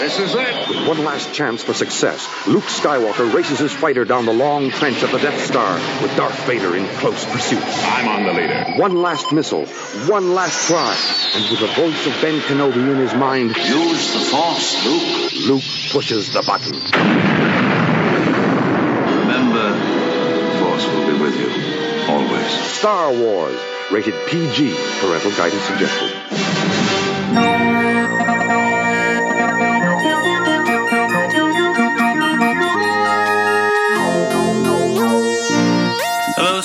This is it. With one last chance for success, Luke Skywalker races his fighter down the long trench of the Death Star with Darth Vader in close pursuit. I'm on the leader. One last missile, one last try, and with the voice of Ben Kenobi in his mind, Use the Force, Luke. Luke pushes the button. Remember, the Force will be with you. Always. Star Wars, rated PG, parental guidance suggested.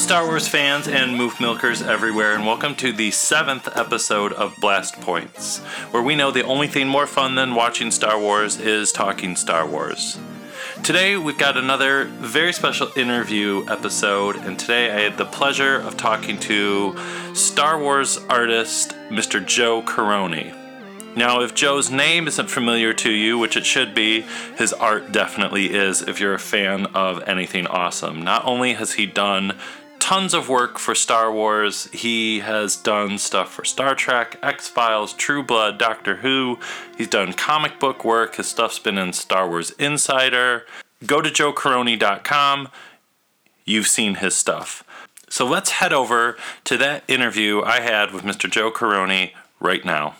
Star Wars fans and moof milkers everywhere, and welcome to the seventh episode of Blast Points, where we know the only thing more fun than watching Star Wars is talking Star Wars. Today, we've got another very special interview episode, and today I had the pleasure of talking to Star Wars artist Mr. Joe Corroney. Now, if Joe's name isn't familiar to you, which it should be, his art definitely is if you're a fan of anything awesome. Not only has he done tons of work for Star Wars, he has done stuff for Star Trek, X Files, True Blood, Doctor Who. He's done comic book work. His stuff's been in Star Wars Insider. Go to joecorroney.com. You've seen his stuff. So let's head over to that interview I had with Mr. Joe Corroney right now.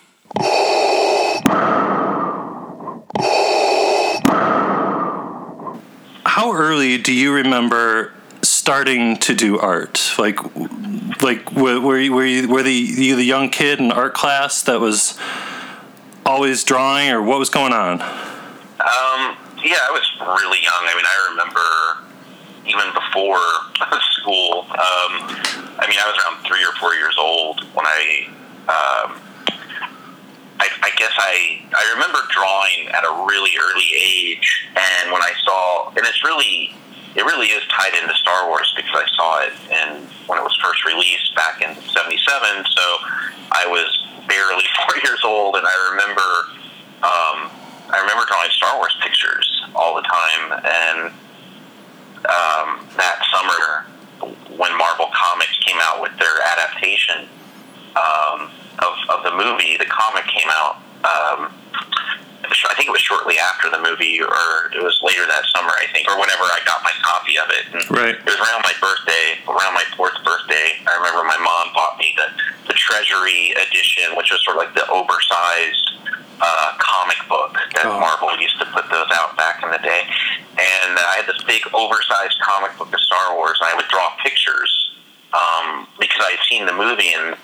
How early do you remember starting to do art? Like, like were, you were you were the you the young kid in art class that was always drawing, or what was going on? Um, yeah, I was really young. I mean, I remember even before school. Um, I mean, I was around three or four years old when I. Um, I, I guess I I remember drawing at a really early age, and when I saw, and it's really it really is tied into Star Wars because I saw it and when it was first released back in '77. So I was barely four years old, and I remember um, I remember drawing Star Wars pictures all the time, and um, that summer when Marvel Comics came out with their adaptation. Um, of, of the movie, the comic came out. Um, I think it was shortly after the movie, or it was later that summer, I think, or whenever I got my copy of it. And Right. It was around my birthday, around my fourth birthday. I remember my mom bought me the, the Treasury edition, which was sort of like the oversized uh, comic book that Oh. Marvel used to put those out back in the day. And I had this big oversized comic book of Star Wars, and I would draw pictures um, because I had seen the movie and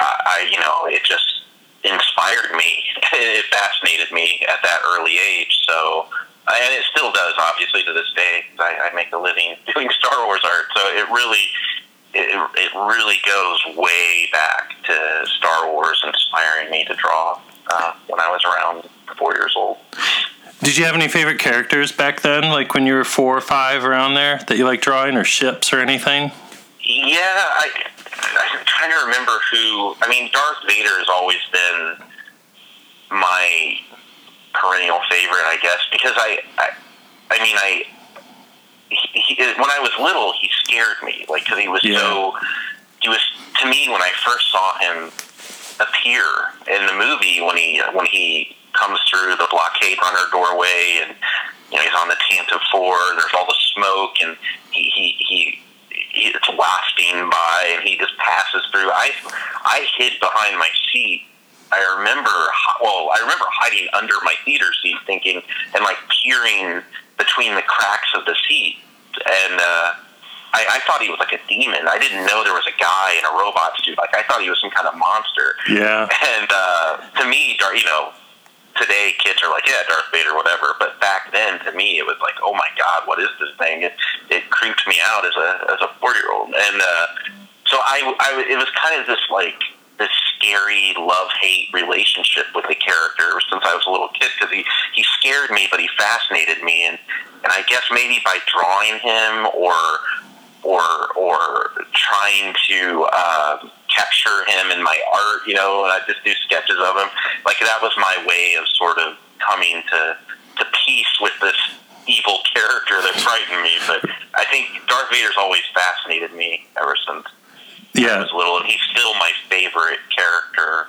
I, I, you know, it just inspired me. It fascinated me at that early age. So, and it still does, obviously, to this day. I, I make a living doing Star Wars art. So it really, it, it really goes way back to Star Wars inspiring me to draw uh, when I was around four years old. Did you have any favorite characters back then, like when you were four or five around there, that you like drawing, or ships or anything? Yeah, I, I'm trying to remember who. I mean, Darth Vader has always been my perennial favorite, I guess, because I, I, I mean, I. He, he, when I was little, he scared me, like because he was Yeah. so. He was to me when I first saw him appear in the movie when he when he comes through the blockade runner doorway and you know he's on the Tantive Four. There's all the smoke and he he, he he- it's wafting by and he just passes through. I I hid behind my seat. I remember well I remember hiding under my theater seat thinking and like peering between the cracks of the seat and. uh I, I thought he was like a demon. I didn't know there was a guy in a robot suit. Like I thought he was some kind of monster. Yeah. And uh, to me, you know, today kids are like, yeah, Darth Vader, whatever. But back then, to me, it was like, oh my god, what is this thing? It, it creeped me out as a as a four year old. And uh, so I, I, it was kind of this like this scary love hate relationship with the character since I was a little kid because he he scared me, but he fascinated me, and and I guess maybe by drawing him or or or trying to uh, capture him in my art, you know, and I just do sketches of him. Like that was my way of sort of coming to to peace with this evil character that frightened me. But I think Darth Vader's always fascinated me ever since I was little, and he's still my favorite character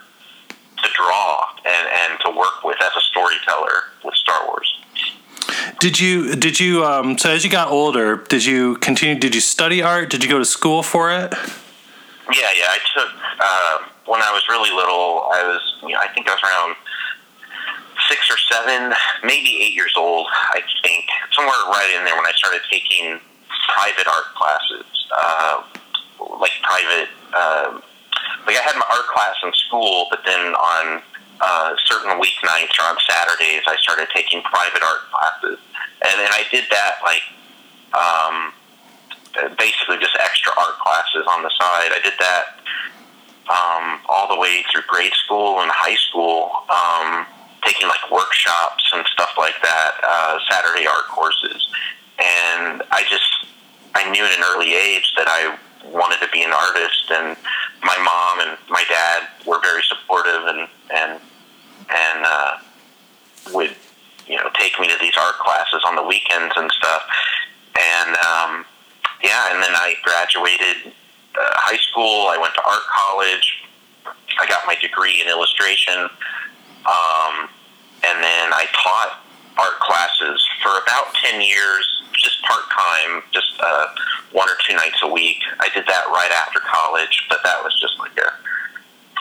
to draw and, and to work with as a storyteller. Did you did you um, so as you got older, did you continue? Did you study art? Did you go to school for it? Yeah, yeah. I took uh, when I was really little. I was, you know, I think I was around six or seven, maybe eight years old. I think somewhere right in there when I started taking private art classes, uh, like private. Uh, like I had my art class in school, but then on uh, certain weeknights or on Saturdays, I started taking private art classes, and then I did that like um, basically just extra art classes on the side. I did that um, all the way through grade school and high school, um, taking like workshops and stuff like that, uh, Saturday art courses, and I just I knew at an early age that I wanted to be an artist, and my mom and my dad were very supportive and and and uh, would you know take me to these art classes on the weekends and stuff, and um, yeah, and then I graduated uh, high school. I went to art college. I got my degree in illustration, um, and then I taught art classes for about ten years, just part time, just uh, one or two nights a week. I did that right after college, but that was just like a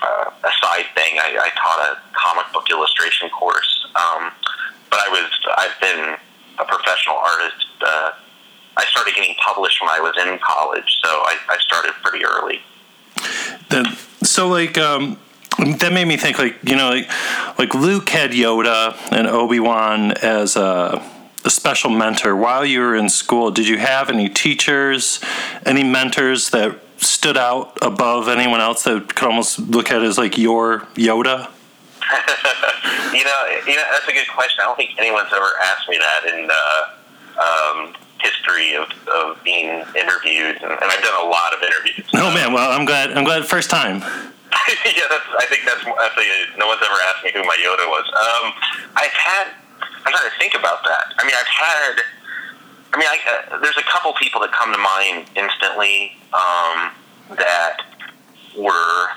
uh, a side thing. I, I taught a comic book illustration course, um, but I was I've been a professional artist. Uh, I started getting published when I was in college, so I, I started pretty early. Then, so like um, that made me think like you know like like Luke had Yoda and Obi Wan as a, a special mentor while you were in school. Did you have any teachers, any mentors that stood out above anyone else that could almost look at as like your Yoda? you know, you know that's a good question. I don't think anyone's ever asked me that in uh, um, history of, of being interviewed, and, and I've done a lot of interviews. Oh man, well I'm glad I'm glad first time. yeah, that's, I think that's, that's a, no one's ever asked me who my Yoda was. Um, I've had, I'm trying to think about that. I mean, I've had, I mean, I, uh, there's a couple people that come to mind instantly um, that were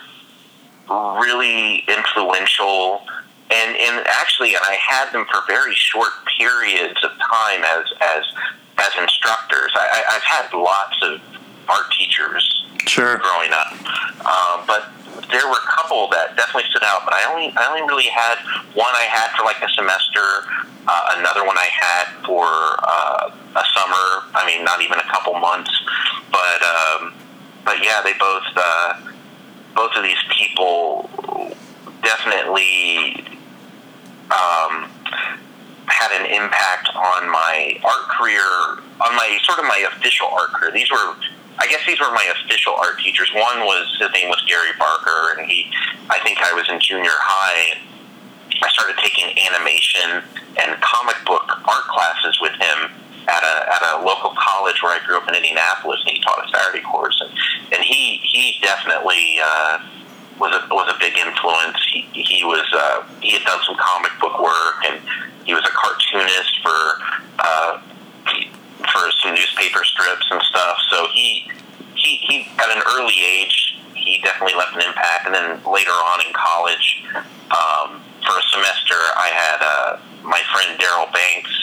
really influential. And, and actually, and I had them for very short periods of time as, as, as instructors. I, I, I've had lots of art teachers Sure. growing up. Um, but there were a couple that definitely stood out. But I only I only really had one I had for like a semester, uh, another one I had for uh, a summer. I mean, not even a couple months. But um, but yeah, they both uh, both of these people definitely um, had an impact on my art career, on my sort of my official art career. These were I guess these were my official art teachers. One was his name was Gary Barker, and he, I think I was in junior high. I started taking animation and comic book art classes with him at a at a local college where I grew up in Indianapolis, and he taught a Saturday course, and and he he definitely. Uh, was a was a big influence. He he was uh, he had done some comic book work, and he was a cartoonist for uh, for some newspaper strips and stuff. So he he he at an early age he definitely left an impact. And then later on in college, um, for a semester, I had uh, my friend Darryl Banks.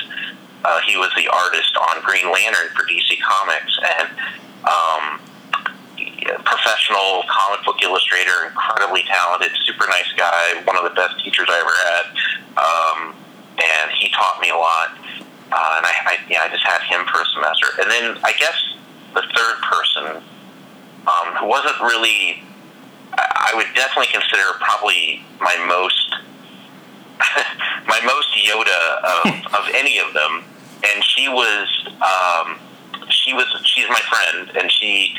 Uh, he was the artist on Green Lantern for DC Comics, and um, professional comic book illustrator, incredibly talented, super nice guy, one of the best teachers I ever had. Um, and he taught me a lot. Uh, and I, I, yeah, I just had him for a semester. And then I guess the third person, um, who wasn't really, I would definitely consider probably my most, my most Yoda of, of any of them. And she was, um, she was, she's my friend, and she,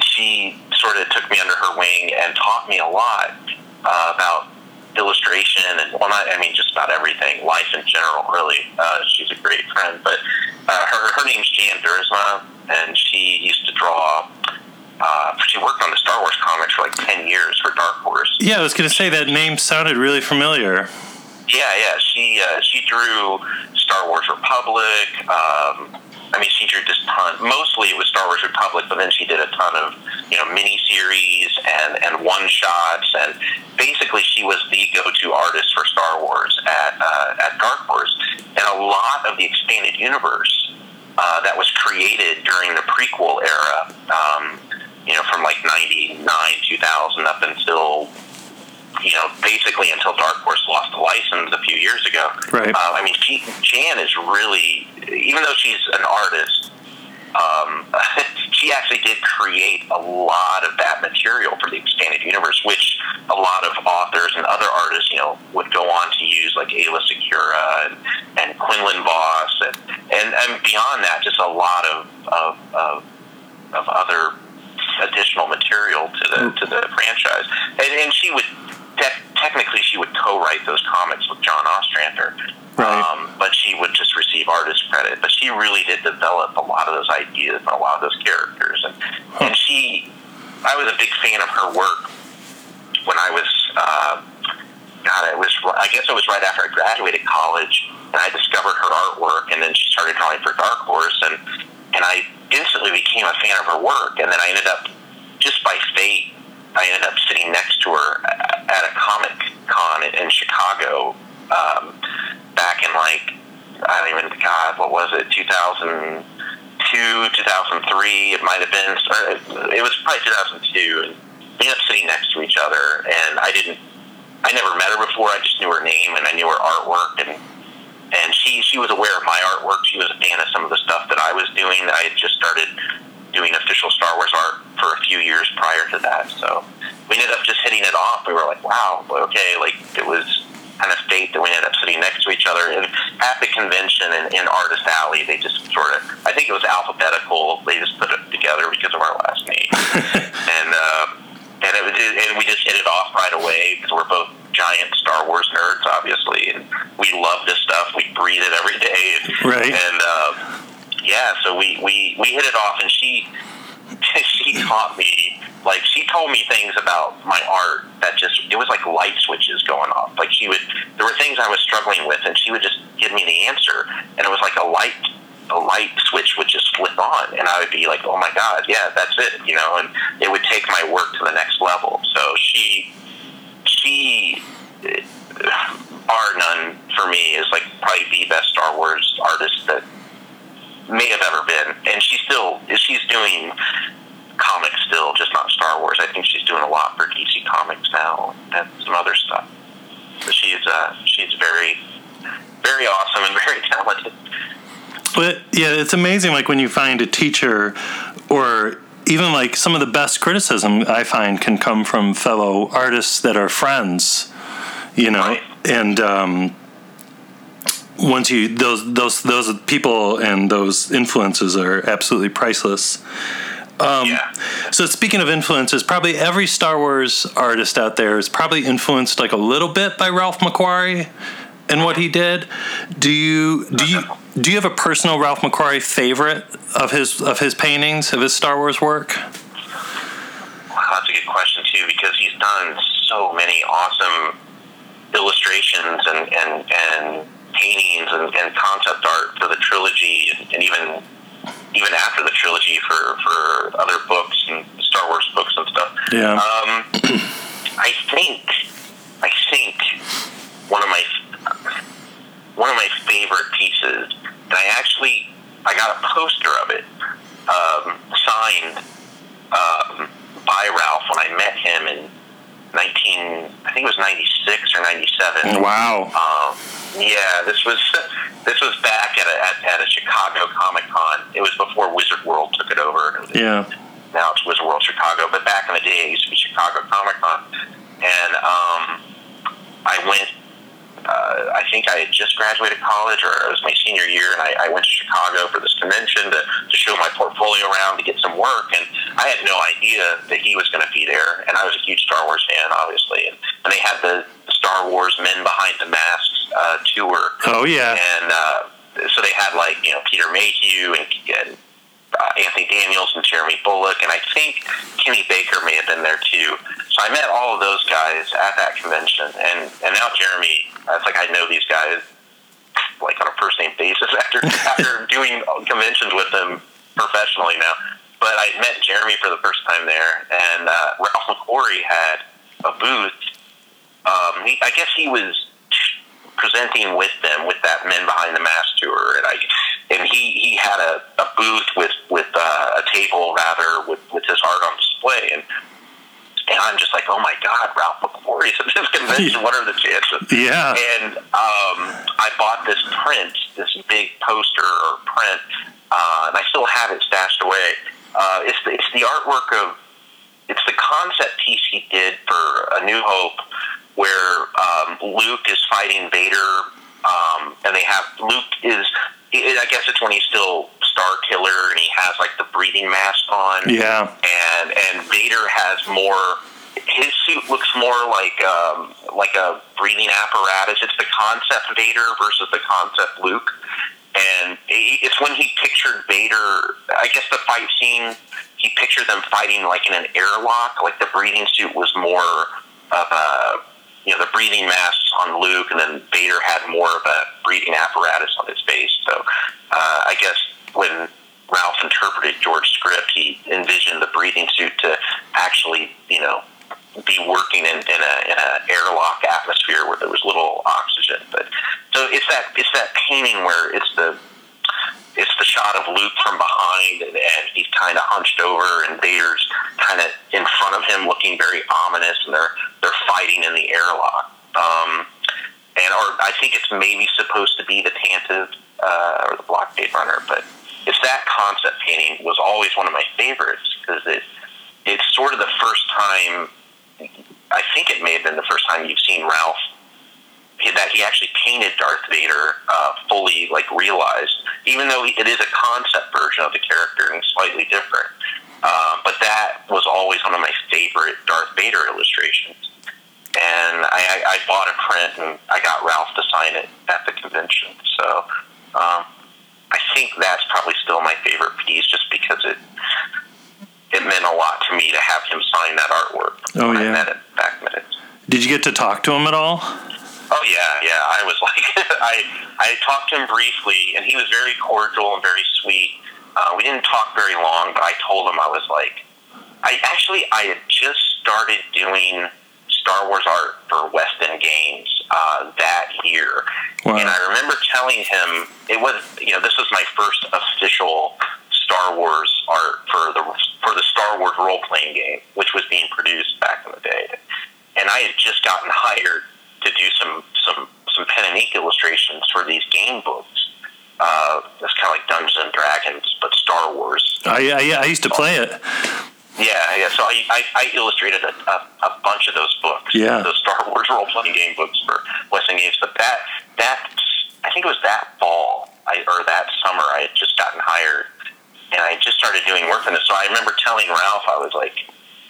she sort of took me under her wing and taught me a lot uh, about illustration and well not I mean just about everything. Life in general really. Uh, she's a great friend but uh, her her name's Jan Duursma and she used to draw uh, she worked on the Star Wars comics for like 10 years for Dark Horse. Yeah, I was going to say that name sounded really familiar. yeah yeah. She uh, she drew Star Wars Republic um, I mean, she drew just ton. Mostly it was Star Wars Republic, but then she did a ton of you know mini series and and one shots, and basically she was the go to artist for Star Wars at uh, at Dark Horse. And a lot of the expanded universe uh, that was created during the prequel era. Um, you know, from like '99, 2000 up until you know, basically until Dark Horse lost the license a few years ago. Right. Uh, I mean, she, Jan is really, even though she's an artist, um, she actually did create a lot of that material for the expanded universe, which a lot of authors and other artists, you know, would go on to use, like Aayla Secura and, and Quinlan Vos, and, and and beyond that, just a lot of of, of, of other additional material to the to the franchise. And, and she would technically she would co-write those comics with John Ostrander. Right. Um, but she would just receive artist credit. But she really did develop a lot of those ideas and a lot of those characters. And, and she, I was a big fan of her work when I was, uh, God, it was, I guess it was right after I graduated college and I discovered her artwork and then she started drawing for Dark Horse and, and I instantly became a fan of her work. And then I ended up, just by fate, I ended up sitting next to her at a comic con in Chicago um, back in like I don't even God what was it 2002 2003 it might have been it was probably 2002 and we ended up sitting next to each other and I didn't I never met her before I just knew her name and I knew her artwork and and she she was aware of my artwork she was a fan of some of the stuff that I was doing I had just started doing official Star Wars art for a few years prior to that so we ended up just hitting it off we were like wow okay like it was kind of fate that we ended up sitting next to each other. And at the convention in, in Artist Alley, they just sort of, I think it was alphabetical. They just put it together because of our last name. and, uh, and it was, and we just hit it off right away because we're both giant Star Wars nerds, obviously, and we love this stuff. We breathe it every day. And, Right. And, yeah, so we, we, we hit it off and she, she taught me like she told me things about my art that just it was like light switches going off. Like she would there were things i was struggling with and she would just give me the answer and it was like a light a light switch would just flip on and i would be like oh my god yeah that's it you know and it would take my work to the next level. So she she uh, bar none for me is like probably the best star wars artist that may have ever been and she's still she's doing comics still, just not Star Wars. I think she's doing a lot for DC Comics now and some other stuff. But she's uh, she's very, very awesome and very talented. But yeah, it's amazing. Like when you find a teacher, or even like some of the best criticism I find can come from fellow artists that are friends. You know, Right. and um, once you those those those people and those influences are absolutely priceless. Um, yeah, So speaking of influences, probably every Star Wars artist out there is probably influenced like a little bit by Ralph McQuarrie and what he did. Do you do you do you have a personal Ralph McQuarrie favorite of his of his paintings of his Star Wars work? wow, that's a good question too because he's done so many awesome illustrations and and, and paintings and, and concept art for the trilogy and, and even even after the trilogy for for other books and Star Wars books and stuff. Yeah. Um, I think, I think one of my one of my favorite pieces, and I actually I got a poster of it um, signed um, by Ralph when I met him in nineteen, I think it was ninety six or ninety seven. Wow. Um, yeah, this was this was back at a, at, at a Chicago Comic Con. It was before Wizard World took it over. Yeah. Now it's Wizard World Chicago, but back in the day, it used to be Chicago Comic Con, and um, I went. Uh, I think I had just graduated college, or it was my senior year, and I, I went to Chicago for this convention to, to show my portfolio around to get some work. And I had no idea that he was going to be there, and I was a huge Star Wars fan, obviously. And, and they had the Star Wars Men Behind the Masks uh, tour, Oh yeah. and uh, so they had like you know Peter Mayhew and, and uh, Anthony Daniels and Jeremy Bulloch, and I think Kenny Baker may have been there too. So I met all of those guys at that convention, and and now Jeremy, it's like I know these guys like on a first name basis after after doing conventions with them professionally now. But I met Jeremy for the first time there, and uh, Ralph McQuarrie had a booth. Um, he, I guess he was presenting with them with that Men Behind the Mask tour, and I and he he had a, a booth with with uh, a table rather with with his art on display, and and I'm just like, oh my god, Ralph McQuarrie at this convention. What are the chances? Yeah. And um, I bought this print, this big poster or print, uh, and I still have it stashed away. Uh, it's the, it's the artwork of it's the concept piece he did for A New Hope, where um, Luke is fighting Vader, um, and they have Luke is. I guess it's when he's still Star Killer and he has like the breathing mask on. Yeah. And and Vader has more. His suit looks more like um, like a breathing apparatus. It's the concept Vader versus the concept Luke. And it's when he pictured Vader. I guess the fight scene. He pictured them fighting like in an airlock. Like the breathing suit was more of a you know, the breathing masks on Luke, and then Vader had more of a breathing apparatus on his face. So uh, I guess when Ralph interpreted George's script, he envisioned the breathing suit to actually, you know, be working in, in a in an airlock atmosphere where there was little oxygen. But so it's that it's that painting where it's the it's the shot of Luke from behind, and, and he's kind of hunched over, and Vader's kind of in front of him, looking very ominous, and they're they're fighting in the airlock. Um, and or I think it's maybe supposed to be the Tantive uh, or the Blockade Runner, but it's that concept painting was always one of my favorites because it it's sort of the first time. I think it may have been the first time you've seen Ralph that he actually painted Darth Vader uh, fully like realized, even though it is a concept version of the character and slightly different. Uh, but that was always one of my favorite Darth Vader illustrations. And I, I, I bought a print and I got Ralph to sign it at the convention. So um, I think that's probably still my favorite piece, just because it it meant a lot to me to have him sign that artwork. Oh yeah. I met him back then. Did you get to talk to him at all? Oh yeah, yeah. I was like, I I talked to him briefly, and he was very cordial and very sweet. Uh, we didn't talk very long, but I told him I was like, I actually I had just started doing Star Wars art for West End Games uh, that year, Wow. and I remember telling him it was you know this was my first official Star Wars art for the for the Star Wars role playing game, which was being produced back in the day, and I had just gotten hired to do some some some pen and ink illustrations for these game books. Uh, it's kind of like Dungeons and Dragons, but Star Wars. I, I I used to play it. Yeah, yeah. So I, I, I illustrated a, a, a bunch of those books. Yeah. The Star Wars role playing game books for West End Games. But that that I think it was that fall I, or that summer I had just gotten hired, and I just started doing work on this. So I remember telling Ralph I was like,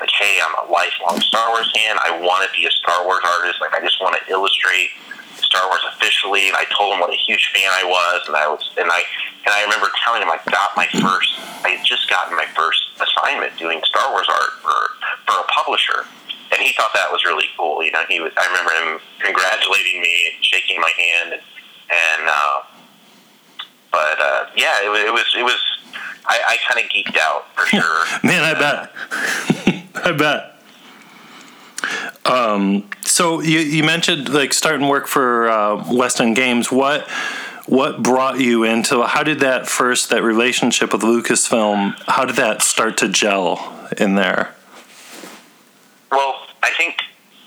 like, hey, I'm a lifelong Star Wars fan. I want to be a Star Wars artist. Like, I just want to illustrate Star Wars officially. And I told him what a huge fan I was, and I was, and I, and I remember telling him I got my first, I had just gotten my first assignment doing Star Wars art for for a publisher, and he thought that was really cool. You know, he was. I remember him congratulating me and shaking my hand, and, and uh, but uh, yeah, it was, it was, it was. I, I kind of geeked out for sure. Man, I bet. I bet. Um, so you, you mentioned like starting work for uh, West End Games. What what brought you into? How did that first that relationship with Lucasfilm? How did that start to gel in there? Well, I think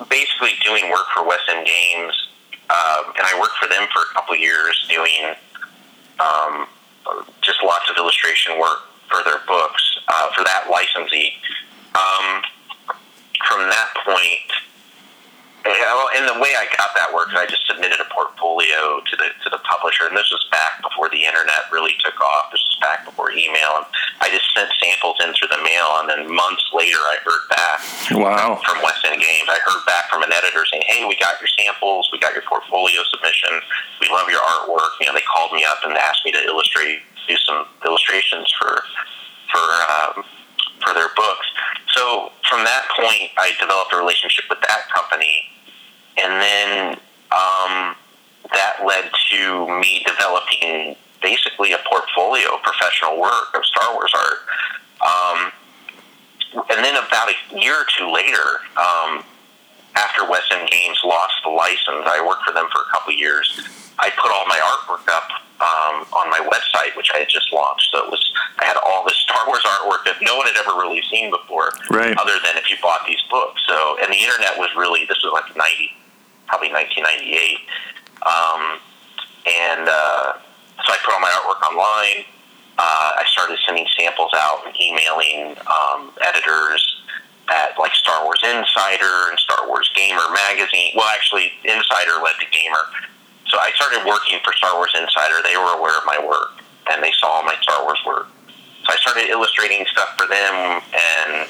basically doing work for West End Games, um, and I worked for them for a couple years doing um, just lots of illustration work for their books uh, for that licensee. Um, from that point, and the way I got that work, I just submitted a portfolio to the to the publisher, and this was back before the internet really took off. This was back before email, and I just sent samples in through the mail, and then months later, I heard back Wow. from West End Games. I heard back from an editor saying, "Hey, we got your samples, we got your portfolio submission, we love your artwork." You know, they called me up and asked me to illustrate, do some illustrations for for um, for their books. So from that point, I developed a relationship with that company, and then um, that led to me developing basically a portfolio of professional work of Star Wars art. Um, and then about a year or two later, um, after West End Games lost the license, I worked for them for a couple years. I put all my artwork up um, on my website, which I had just launched. So it was I had all this Star Wars artwork that no one had ever really seen before, Right. other than if you bought these books. So and the internet was really this was like ninety, probably nineteen ninety eight, um, and uh, so I put all my artwork online. Uh, I started sending samples out and emailing um, editors at like Star Wars Insider and Star Wars Gamer magazine. Well, actually, Insider led to Gamer. So I started working for Star Wars Insider. They were aware of my work and they saw my Star Wars work. So I started illustrating stuff for them and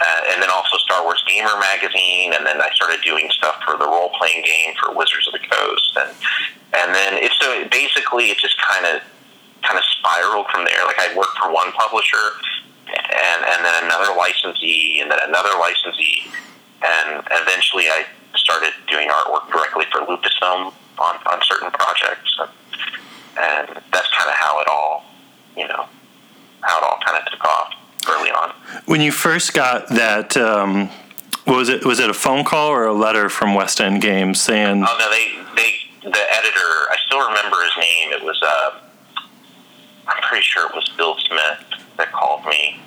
uh, and then also Star Wars Gamer magazine, and then I started doing stuff for the role playing game for Wizards of the Coast, and and then it's so basically it just kind of kind of spiraled from there. Like I worked for one publisher, and and then another licensee, and then another licensee, and eventually I started doing artwork directly for Lucasfilm on on certain projects, and, and that's kind of how it all, you know, how it all kind of took off early on. When you first got that, um, was it? Was it a phone call or a letter from West End Games saying? Oh no, they they the editor. I still remember his name. It was uh, I'm pretty sure it was Bill Smith that called me,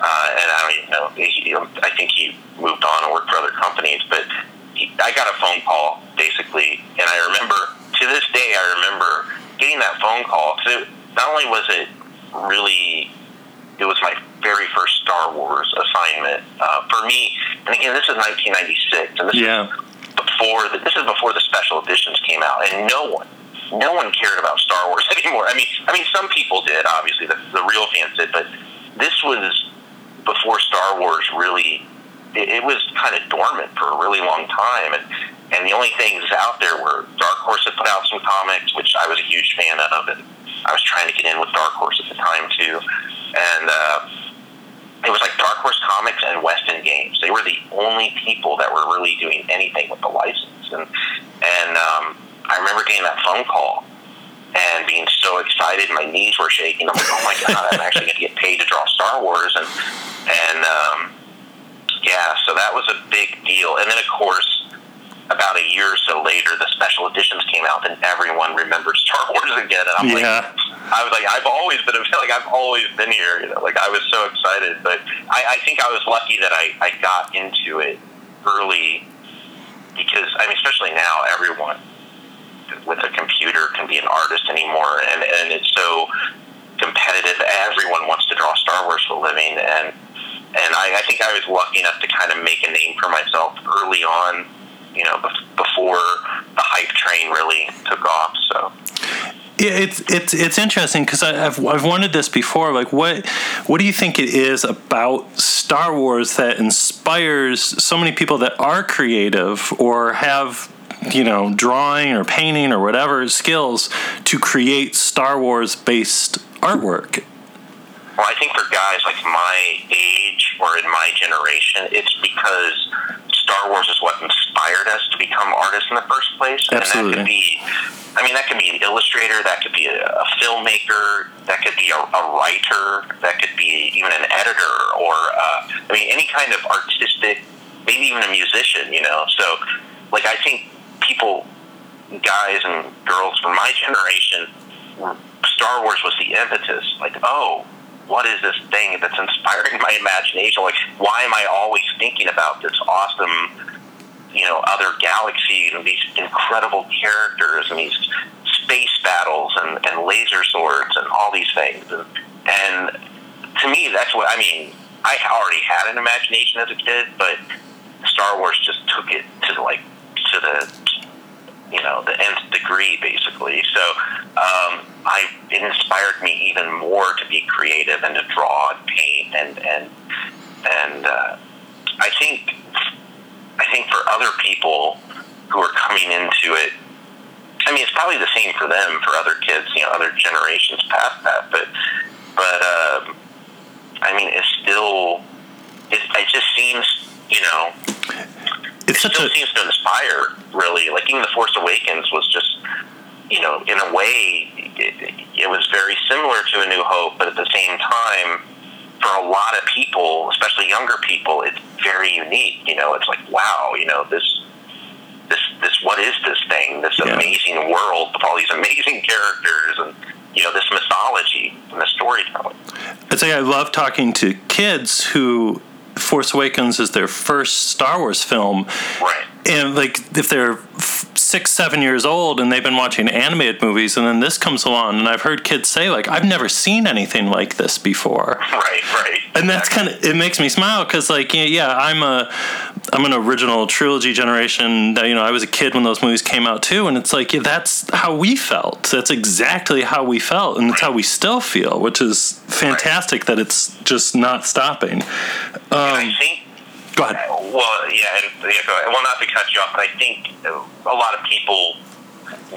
uh, and I don't even know. He, I think he moved on and worked for other companies, but I got a phone call basically, and I remember to this day I remember getting that phone call. So not only was it really, it was my very first Star Wars assignment uh, for me. And again, this is 1996, and this Yeah. is before the, this is before the special editions came out, and no one, no one cared about Star Wars anymore. I mean, I mean, some people did, obviously, the, the real fans did, but this was before Star Wars really. It, it was kind of dormant for a really long time, and and the only things out there were Dark Horse had put out some comics, which I was a huge fan of, and I was trying to get in with Dark Horse at the time too, and. uh it was like Dark Horse Comics and West End Games. They were the only people that were really doing anything with the license. And and um, I remember getting that phone call and being so excited, my knees were shaking. I'm like, oh my god, I'm actually going to get paid to draw Star Wars, and and yeah, so that was a big deal. And then of course. About a year or so later, the special editions came out, and everyone remembered Star Wars again. And I'm like, Yeah. I was like, I've always been a like I've always been here. You know, like I was so excited, but I, I think I was lucky that I, I got into it early because I mean, especially now, everyone with a computer can be an artist anymore, and and it's so competitive. Everyone wants to draw Star Wars for a living, and and I, I think I was lucky enough to kind of make a name for myself early on. You know, before the hype train really took off. So. Yeah, it's it's it's interesting because I've I've wondered this before. Like, what what do you think it is about Star Wars that inspires so many people that are creative or have you know drawing or painting or whatever skills to create Star Wars based artwork? Well, I think for guys like my age or in my generation, it's because Star Wars is what inspired us to become artists in the first place. Absolutely. And that could be, I mean, that could be an illustrator, that could be a, a filmmaker, that could be a, a writer, that could be even an editor, or uh, I mean, any kind of artistic, maybe even a musician. You know, so like I think people, guys and girls from my generation, Star Wars was the impetus. Like, oh, what is this thing that's inspiring my imagination? Like, why am I always thinking about this awesome, you know, other galaxies and these incredible characters and these space battles and, and laser swords and all these things? And, and to me, that's what I mean. I already had an imagination as a kid, but Star Wars just took it to like to the you know the nth degree basically. So um, I it inspired me even more to be creative and to draw and paint and and and uh, I think I think for other people who are coming into it I mean it's probably the same for them for other kids you know other generations past that but but um, I mean it's still it, it just seems you know It's it still a seems to inspire, really. Like even the Force Awakens was just, you know, in a way, it, it was very similar to A New Hope, but at the same time, for a lot of people, especially younger people, it's very unique. You know, it's like, wow, you know, this, this, this, what is this thing? This Yeah. amazing world with all these amazing characters and, you know, this mythology and the storytelling. I'd say I love talking to kids who Force Awakens is their first Star Wars film. Right. And like if they're f- six, seven years old and they've been watching animated movies, and then this comes along, and I've heard kids say like, "I've never seen anything like this before," Right, right. and that's kind of it makes me smile because like yeah, yeah, I'm a I'm an original trilogy generation. That, you know, I was a kid when those movies came out too, and it's like yeah, that's how we felt. That's exactly how we felt, and it's how we still feel, which is fantastic that it's just not stopping. Um, I think go ahead. Well, yeah, and, yeah, go ahead. Well, not to cut you off, but I think a lot of people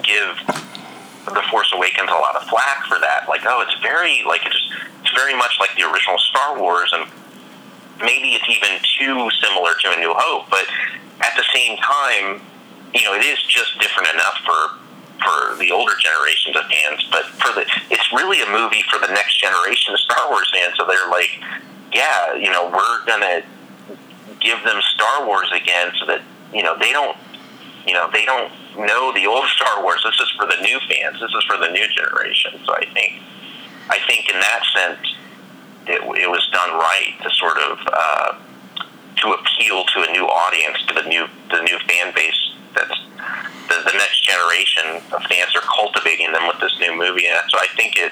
give The Force Awakens a lot of flack for that. Like, oh, it's very like it's it's very much like the original Star Wars, and maybe it's even too similar to A New Hope. But at the same time, you know, it is just different enough for for the older generations of fans. But for the, it's really a movie for the next generation of Star Wars fans. So they're like, yeah, you know, we're gonna give them Star Wars again, so that you know they don't, you know, they don't know the old Star Wars. This is for the new fans. This is for the new generation. So I think, I think in that sense, it, it was done right to sort of uh, to appeal to a new audience, to the new the new fan base. That's the, the next generation of fans are cultivating them with this new movie. And so I think it,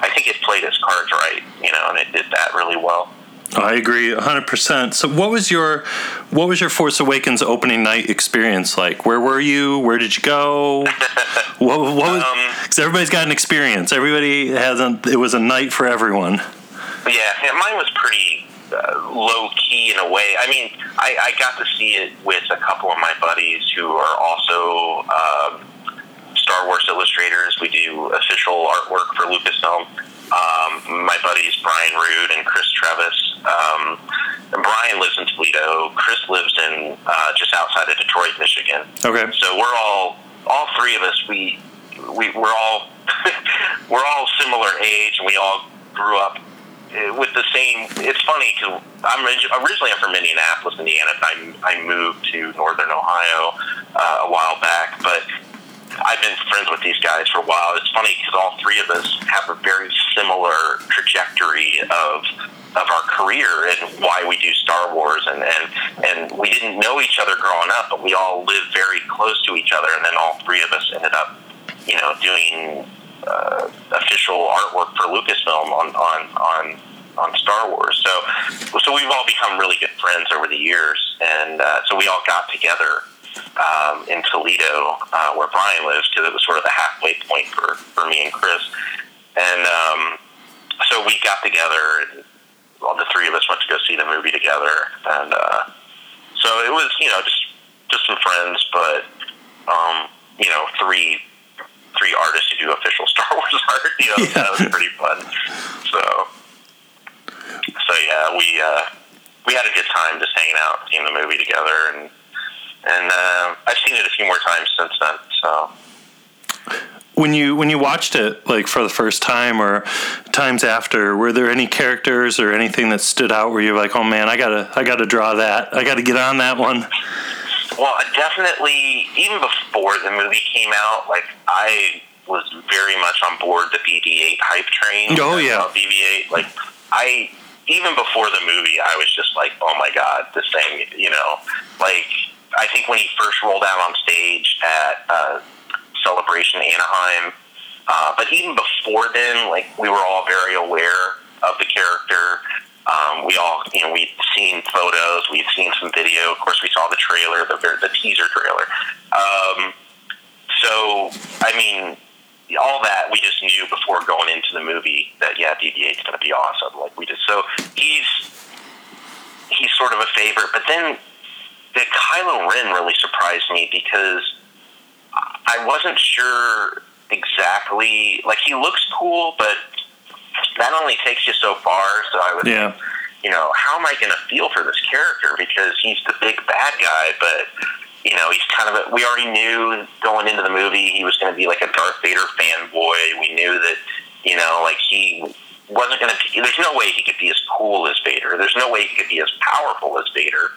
I think it played its cards right, you know, and it did that really well. I agree 100%. So what was your what was your Force Awakens opening night experience like? Where were you? Where did you go? what, what was Um, cuz everybody's got an experience. Everybody has a it was a night for everyone. Yeah, yeah mine was pretty uh, low key in a way. I mean, I, I got to see it with a couple of my buddies who are also um, Star Wars illustrators. We do official artwork for Lucasfilm. Um, my buddies Brian Rood and Chris Trevas. Um, and Brian lives in Toledo. Chris lives in uh, just outside of Detroit, Michigan. Okay. So we're all, all three of us. We, we we're all, we're all similar age, and we all grew up uh, with the same. It's funny because I'm originally I'm from Indianapolis, Indiana. I I moved to Northern Ohio uh, a while back, but I've been friends with these guys for a while. It's funny because all three of us have a very similar trajectory of of our career and why we do Star Wars, and and and we didn't know each other growing up, but we all lived very close to each other, and then all three of us ended up, you know, doing uh, official artwork for Lucasfilm on on on on Star Wars. So so we've all become really good friends over the years, and uh, so we all got together um, in Toledo, uh, where Brian lives, because it was sort of the halfway point for, for me and Chris. And um, so we got together, all the three of us went to go see the movie together. And uh, so it was, you know, just just some friends, but um, you know, three three artists who do official Star Wars art. You know, Yeah. that was pretty fun. So, so yeah, we uh, we had a good time just hanging out, seeing the movie together, and and uh, I've seen it a few more times since then. So When you when you watched it like for the first time or times after, were there any characters or anything that stood out where you're like, "Oh man, I got to I got to draw that. I got to get on that one." Well, definitely, even before the movie came out, like I was very much on board the BB-8 hype train. Oh, yeah. BB-8. Like I, even before the movie, I was just like, oh my god, this thing. You know, like I think when he first rolled out on stage at uh, Celebration Anaheim, uh, but even before then, like we were all very aware of the character. Um, we all, you know, we'd seen photos, we'd seen some video. Of course, we saw the trailer, the the teaser trailer. Um, so, I mean, all that we just knew before going into the movie that yeah, BB-8 is going to be awesome. Like we just so he's he's sort of a favorite, but then the Kylo Ren really surprised me because I wasn't sure exactly. Like he looks cool, but that only takes you so far. So I was, Yeah. you know, how am I going to feel for this character because he's the big bad guy, but you know, he's kind of a, we already knew going into the movie he was going to be like a Darth Vader fanboy. We knew that, you know, like he wasn't going to, there's no way he could be as cool as Vader. There's no way he could be as powerful as Vader.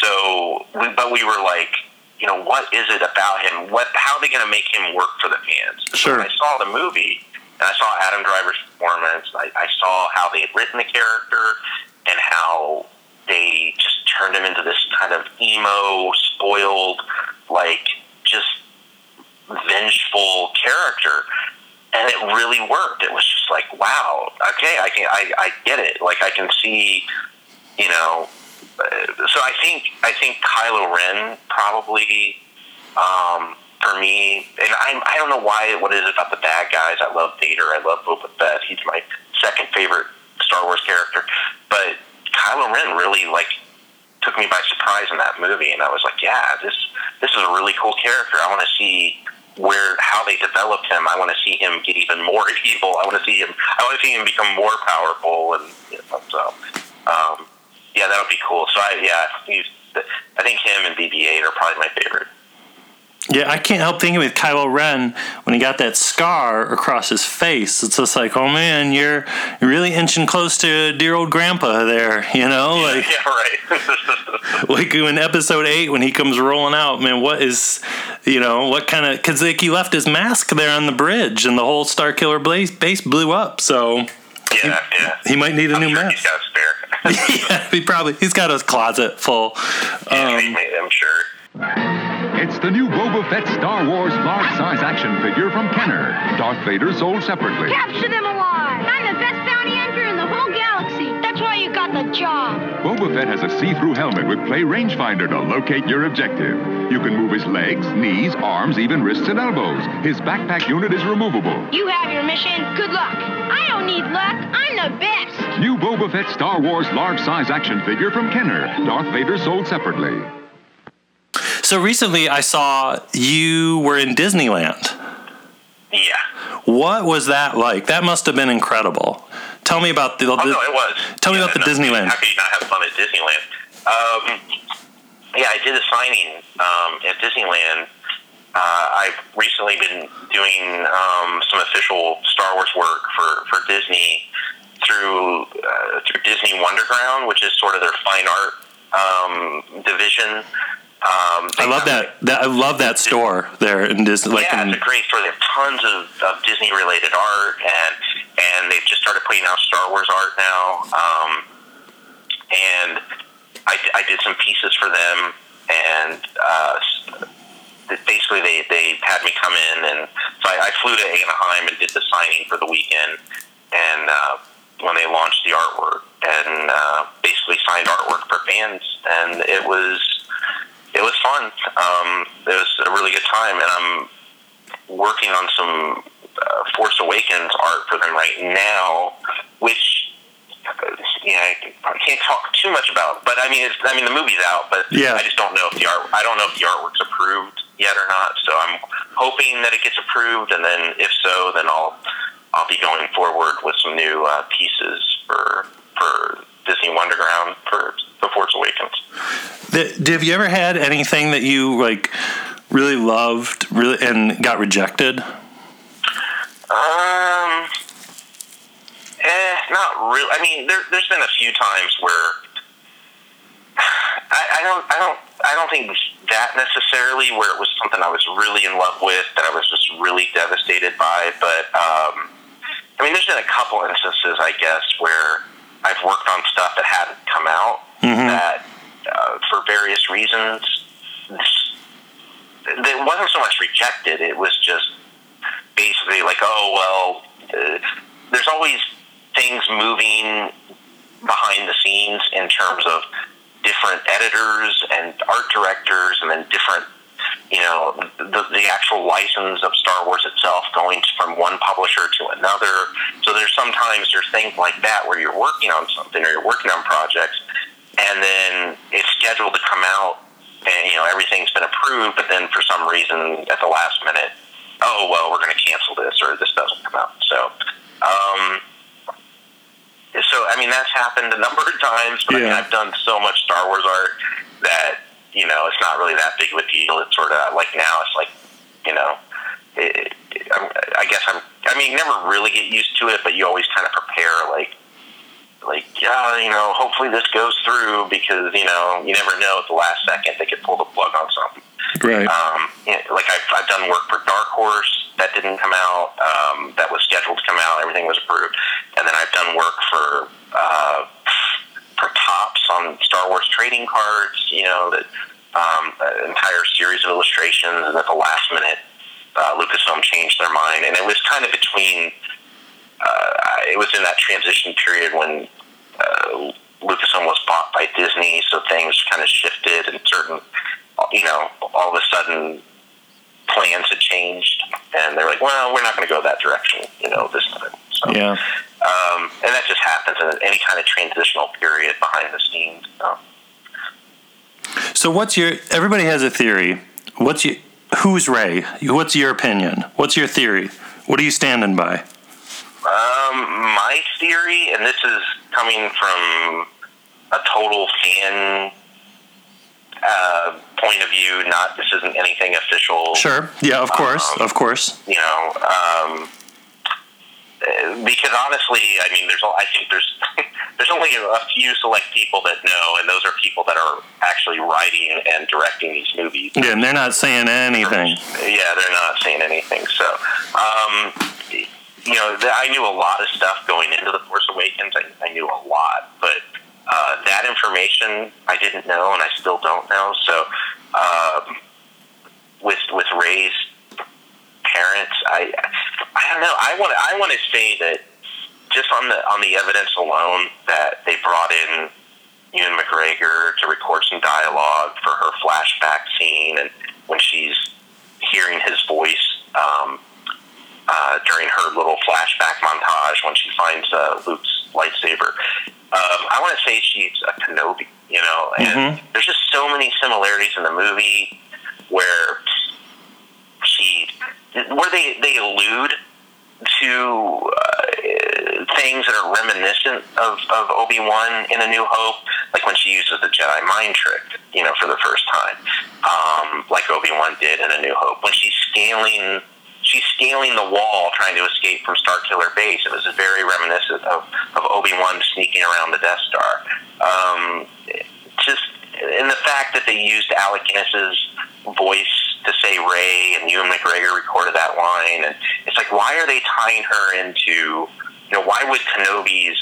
So, we, but we were like, you know, what is it about him? What? How are they going to make him work for the fans? So Sure. when I saw the movie and I saw Adam Driver's performance. I, I saw how they had written the character and how they just turned him into this kind of emo, spoiled, like just vengeful character. And it really worked. It was just like, wow, okay, I can, I, I get it. Like I can see, you know. So I think I think Kylo Ren probably um, for me, and I I don't know why. What is it about the bad guys? I love Vader. I love Boba Fett. He's my second favorite Star Wars character. But Kylo Ren really like took me by surprise in that movie, and I was like, yeah, this this is a really cool character. I want to see where how they developed him. I want to see him get even more evil. I want to see him. I want to see him become more powerful, and you know, so um, yeah, that would be cool. So I yeah, I think him and BB-8 are probably my favorite. Yeah, I can't help thinking with Kylo Ren when he got that scar across his face. It's just like, oh man, you're you're really inching close to dear old grandpa there, you know? Like yeah, right. like in episode eight when he comes rolling out, man, what is you know, what kind of cuz like he left his mask there on the bridge and the whole Starkiller base blew up. So yeah, yeah. he might need a I'm new sure mask. He's got a spare. yeah, he probably he's got his closet full. yeah, Um, I'm sure. It's the new Boba Fett Star Wars large size action figure from Kenner. Darth Vader sold separately. Capture them alive! You got the job. Boba Fett has a see through helmet with play rangefinder to locate your objective. You can move his legs, knees, arms, even wrists and elbows. His backpack unit is removable. You have your mission. Good luck. I don't need luck. I'm the best. New Boba Fett Star Wars large size action figure from Kenner. Darth Vader sold separately. so recently I saw you were in Disneyland. Yeah. What was that like? That must have been incredible. Tell me about the. Oh no, it was. Tell me Yeah, about the no, Disneyland. How could you not have fun at Disneyland? Um, yeah, I did a signing um, at Disneyland. Uh, I've recently been doing um, some official Star Wars work for, for Disney through uh, through Disney Wonderground, which is sort of their fine art um, division. Um, I love that. that. I love that store there in Disney. Like yeah, in, it's a great store. They have tons of, of Disney related art, and and they've just started putting out Star Wars art now. Um, and I, I did some pieces for them, and uh, basically they, they had me come in, and so I, I flew to Anaheim and did the signing for the weekend, and uh, when they launched the artwork, and uh, basically signed artwork for fans, and it was it was fun. Um, it was a really good time, and I'm working on some uh, Force Awakens art for them right now, which yeah, I can't talk too much about. But I mean, it's, I mean, the movie's out, but Yeah. I just don't know if the art. I don't know if the artwork's approved yet or not. So I'm hoping that it gets approved, and then if so, then I'll I'll be going forward with some new uh, pieces for for Disney Wonderground for Force Awakens. the, have you ever had anything that you like really loved, really, and got rejected? Um, eh, not really. I mean, there, there's been a few times where I, I don't, I don't, I don't think that necessarily where it was something I was really in love with that I was just really devastated by. But um, I mean, there's been a couple instances, I guess, where I've worked on stuff that hadn't come out that, uh, for various reasons, it wasn't so much rejected. It was just basically like, oh well, uh, there's always things moving behind the scenes in terms of different editors and art directors, and then different, you know, the, the actual license of Star Wars itself going from one publisher to another. So there's sometimes there's things like that where you're working on something or you're working on projects, and then it's scheduled to come out, and you know everything's been approved, but then for some reason at the last minute oh well we're going to cancel this or this doesn't come out so um so i mean that's happened a number of times but I mean, Yeah. i've done so much star wars art that you know it's not really that big of a deal it's sort of like now it's like you know it, it, I'm, i guess i'm i mean you never really get used to it but you always kind of prepare like like, yeah, you know, hopefully this goes through because you know you never know at the last second they could pull the plug on something. Right. Um, you know, like I've, I've done work for Dark Horse that didn't come out. Um, that was scheduled to come out. Everything was approved, and then I've done work for uh, for Topps on Star Wars trading cards. You know that um, an entire series of illustrations, and at the last minute, uh, Lucasfilm changed their mind, and it was kind of between. Uh, it was in that transition period when uh, Lucasfilm was bought by Disney, so things kind of shifted, and certain, you know, all of a sudden plans had changed, and they're like, well, we're not going to go that direction, you know, this time. So, yeah. um, and that just happens in any kind of transitional period behind the scenes. So. So what's your? Everybody has a theory. What's your? Who's Rey? What's your opinion? What's your theory? What are you standing by? Um, my theory, and this is coming from a total fan uh, point of view. Not this isn't anything official. Sure. Yeah. Of course. Um, of course. You know, um, uh, because honestly, I mean, there's all- I think there's there's only a few select people that know, and those are people that are actually writing and directing these movies. Yeah, and they're not saying anything. Yeah, they're not saying anything. So, um, you know, th- I knew a lot of stuff going into The Force Awakens. I, I knew a lot, but uh, that information I didn't know, and I still don't know. So, um, with with Rey's parents, I I don't know. I want I want to say that just on the on the evidence alone that they brought in Ewan McGregor to record some dialogue for her flashback scene, and when she's hearing his voice um, uh, during her little flashback montage when she finds uh, Luke's lightsaber. Um, I want to say she's a Kenobi, you know, and there's just so many similarities in the movie where she, where they they allude to uh, things that are reminiscent of, of Obi Wan in A New Hope, like when she uses the Jedi mind trick, you know, for the first time, um, like Obi Wan did in A New Hope. When she's scaling, she's scaling the wall trying to escape from Starkiller Base. It was very reminiscent of, of Obi Wan sneaking around the Death Star. Um, just in the fact that they used Alec Guinness's voice to say Rey and Ewan McGregor recorded that line, and it's like, why are they tying her into, you know, why would Kenobi's,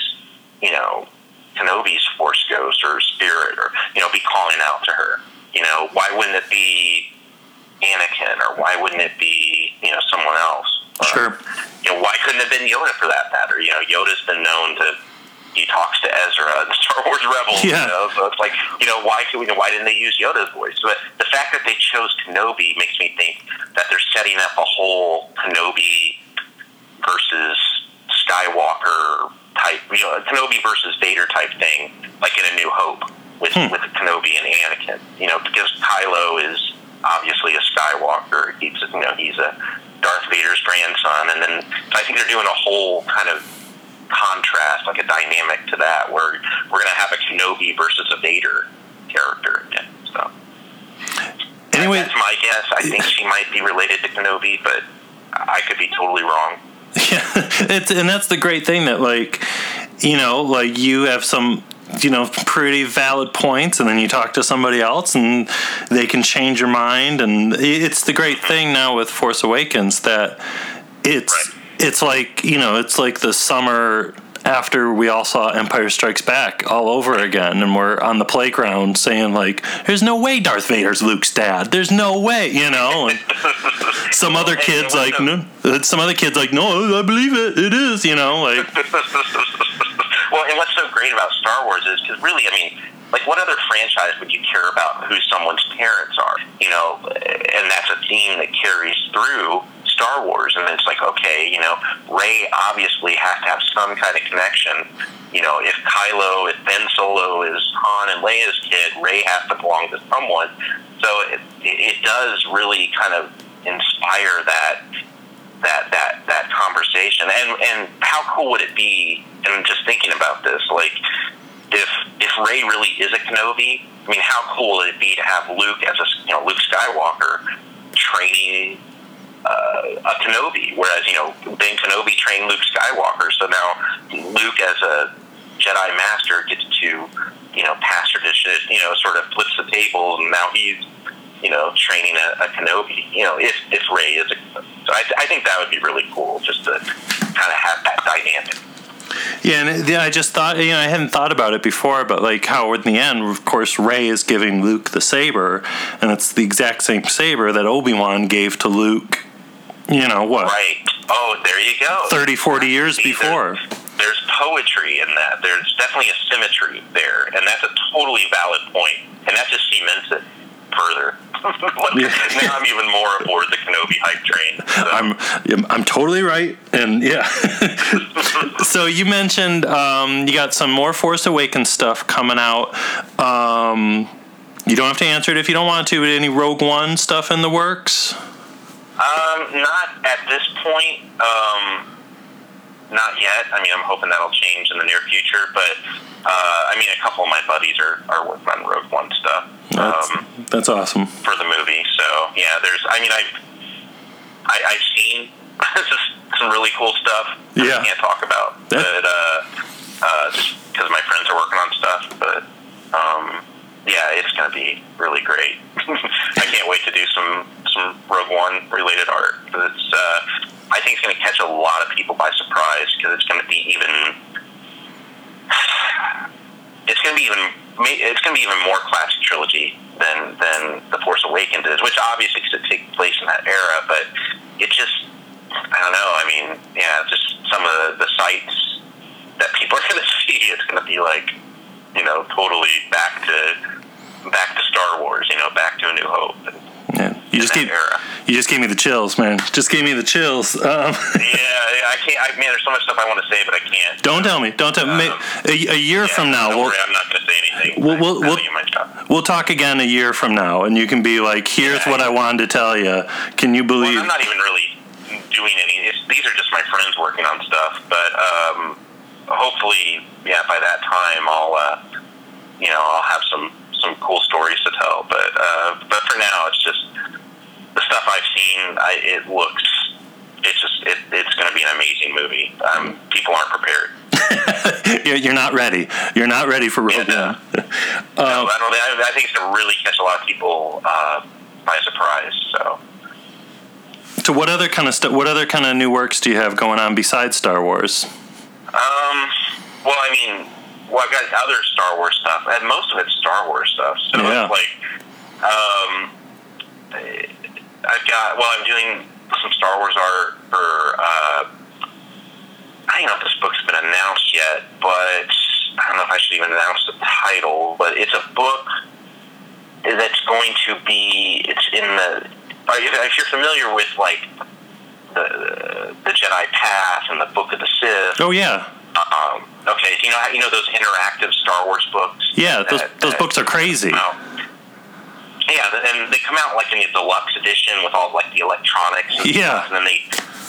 you know, Kenobi's Force Ghost or Spirit or you know be calling out to her? You know, why wouldn't it be Anakin or why wouldn't it be you know someone else? Uh, Sure. you know, why couldn't it have been Yoda for that matter? You know, Yoda's been known to he talks to Ezra in Star Wars Rebels. Yeah. You know, so it's like you know why could we, why didn't they use Yoda's voice? But the fact that they chose Kenobi makes me think that they're setting up a whole Kenobi versus Skywalker type, you know, Kenobi versus Vader type thing, like in A New Hope with with Kenobi and Anakin. You know, because Kylo is obviously a Skywalker. He's you know he's a Darth Vader's grandson, and then I think they're doing a whole kind of contrast, like a dynamic to that, where we're going to have a Kenobi versus a Vader character again. So Anyway, that's my guess. I think she might be related to Kenobi, but I could be totally wrong. Yeah, it's and that's the great thing that like you know like you have some you know pretty valid points and then you talk to somebody else and they can change your mind and it's the great thing now with Force Awakens that it's it's like you know it's like the summer after we all saw Empire Strikes Back all over again and we're on the playground saying like there's no way Darth Vader's Luke's dad. There's no way you know and some other kids like no some other kids like no I believe it. It is you know like well, and what's so great about Star Wars is because really, I mean, like what other franchise would you care about who someone's parents are? You know, and that's a theme that carries through Star Wars. And it's like, okay, you know, Rey obviously has to have some kind of connection. You know, if Kylo, if Ben Solo is Han and Leia's kid, Rey has to belong to someone. So it, it does really kind of inspire that that that that conversation. And and how cool would it be and I'm just thinking about this like if if Rey really is a Kenobi I mean how cool would it be to have Luke as a you know Luke Skywalker training uh, a Kenobi whereas you know Ben Kenobi trained Luke Skywalker so now Luke as a Jedi Master gets to, you know, pass tradition, you know, sort of flips the tables, and now he's, you know, training a, a Kenobi. You know, if if Rey is, a, so I, I think that would be really cool, just to kind of have that dynamic. Yeah, and uh, yeah, I just thought, you know, I hadn't thought about it before, but like how in the end, of course, Rey is giving Luke the saber, and it's the exact same saber that Obi Wan gave to Luke. You know what? Right. Oh, there you go. 30, 40 years See, before. There's, there's poetry in that. There's definitely a symmetry there, and that's a totally valid point, and that just cements it further. now I'm even more aboard the Kenobi hype train. So. I'm I'm totally right, and yeah. so you mentioned um, you got some more Force Awakens stuff coming out. Um, you don't have to answer it if you don't want to. But any Rogue One stuff in the works? Um, not at this point. Um, not yet. I mean, I'm hoping that'll change in the near future. But uh, I mean, a couple of my buddies are, are working on Rogue One stuff That's, um, that's awesome. for the movie. So yeah, there's. I mean, I've I, I've seen just some really cool stuff. that Yeah. I can't talk about, That- but uh, uh, just because my friends are working on stuff. But um, yeah, it's going to be really great. I can't wait to do some some Rogue One related art. It's uh, I think it's going to catch a lot of people by surprise because it's going to be even. It's going to be even. It's going to be even more classic trilogy than than the Force Awakens is, which obviously because it takes place in that era. But it just, I don't know. I mean, yeah, just some of the, the sights that people are going to see. It's going to be like, you know, totally back to back to Star Wars. You know, back to A New Hope. And, you just gave era. you just gave me the chills, man. Just gave me the chills. Um, yeah, I can't. I, man, there's so much stuff I want to say, but I can't. don't tell me. Don't tell me. A, a year Yeah, from now, we'll worry, I'm not going to say anything. We'll- we'll- we'll- you mentioned it. we'll talk again a year from now, and you can be like, "Here's Yeah. what I wanted to tell you." Can you Well, believe? I'm not even really doing any. It's, these are just my friends working on stuff. But um, hopefully, yeah, by that time, I'll uh, you know I'll have some some cool stories to tell. But uh, but for now, it's just the stuff I've seen. I, it looks. It's just it, it's going to be an amazing movie. Um, people aren't prepared. You're you're not ready. You're not ready for Rogue Yeah. One. no, I don't. think- I, I think it's going to really catch a lot of people uh, by surprise. So. So, what other kind of stuff? What other kind of new works do you have going on besides Star Wars? Um, well, I mean, well, I've got other Star Wars stuff, and most of it's Star Wars stuff. So Yeah. it's like, um, I've got. Well, I'm doing some Star Wars art for. Uh, I don't know if this book's been announced yet, but I don't know if I should even announce the title. But it's a book that's going to be. It's in the. If, you're familiar with like the the Jedi Path and the Book of the Sith, Oh yeah, um, okay, so you know how you know those interactive Star Wars books? yeah. Those that- those that books are crazy. come out? Yeah, and they come out like in a deluxe edition with all like the electronics. And Yeah. stuff, and then they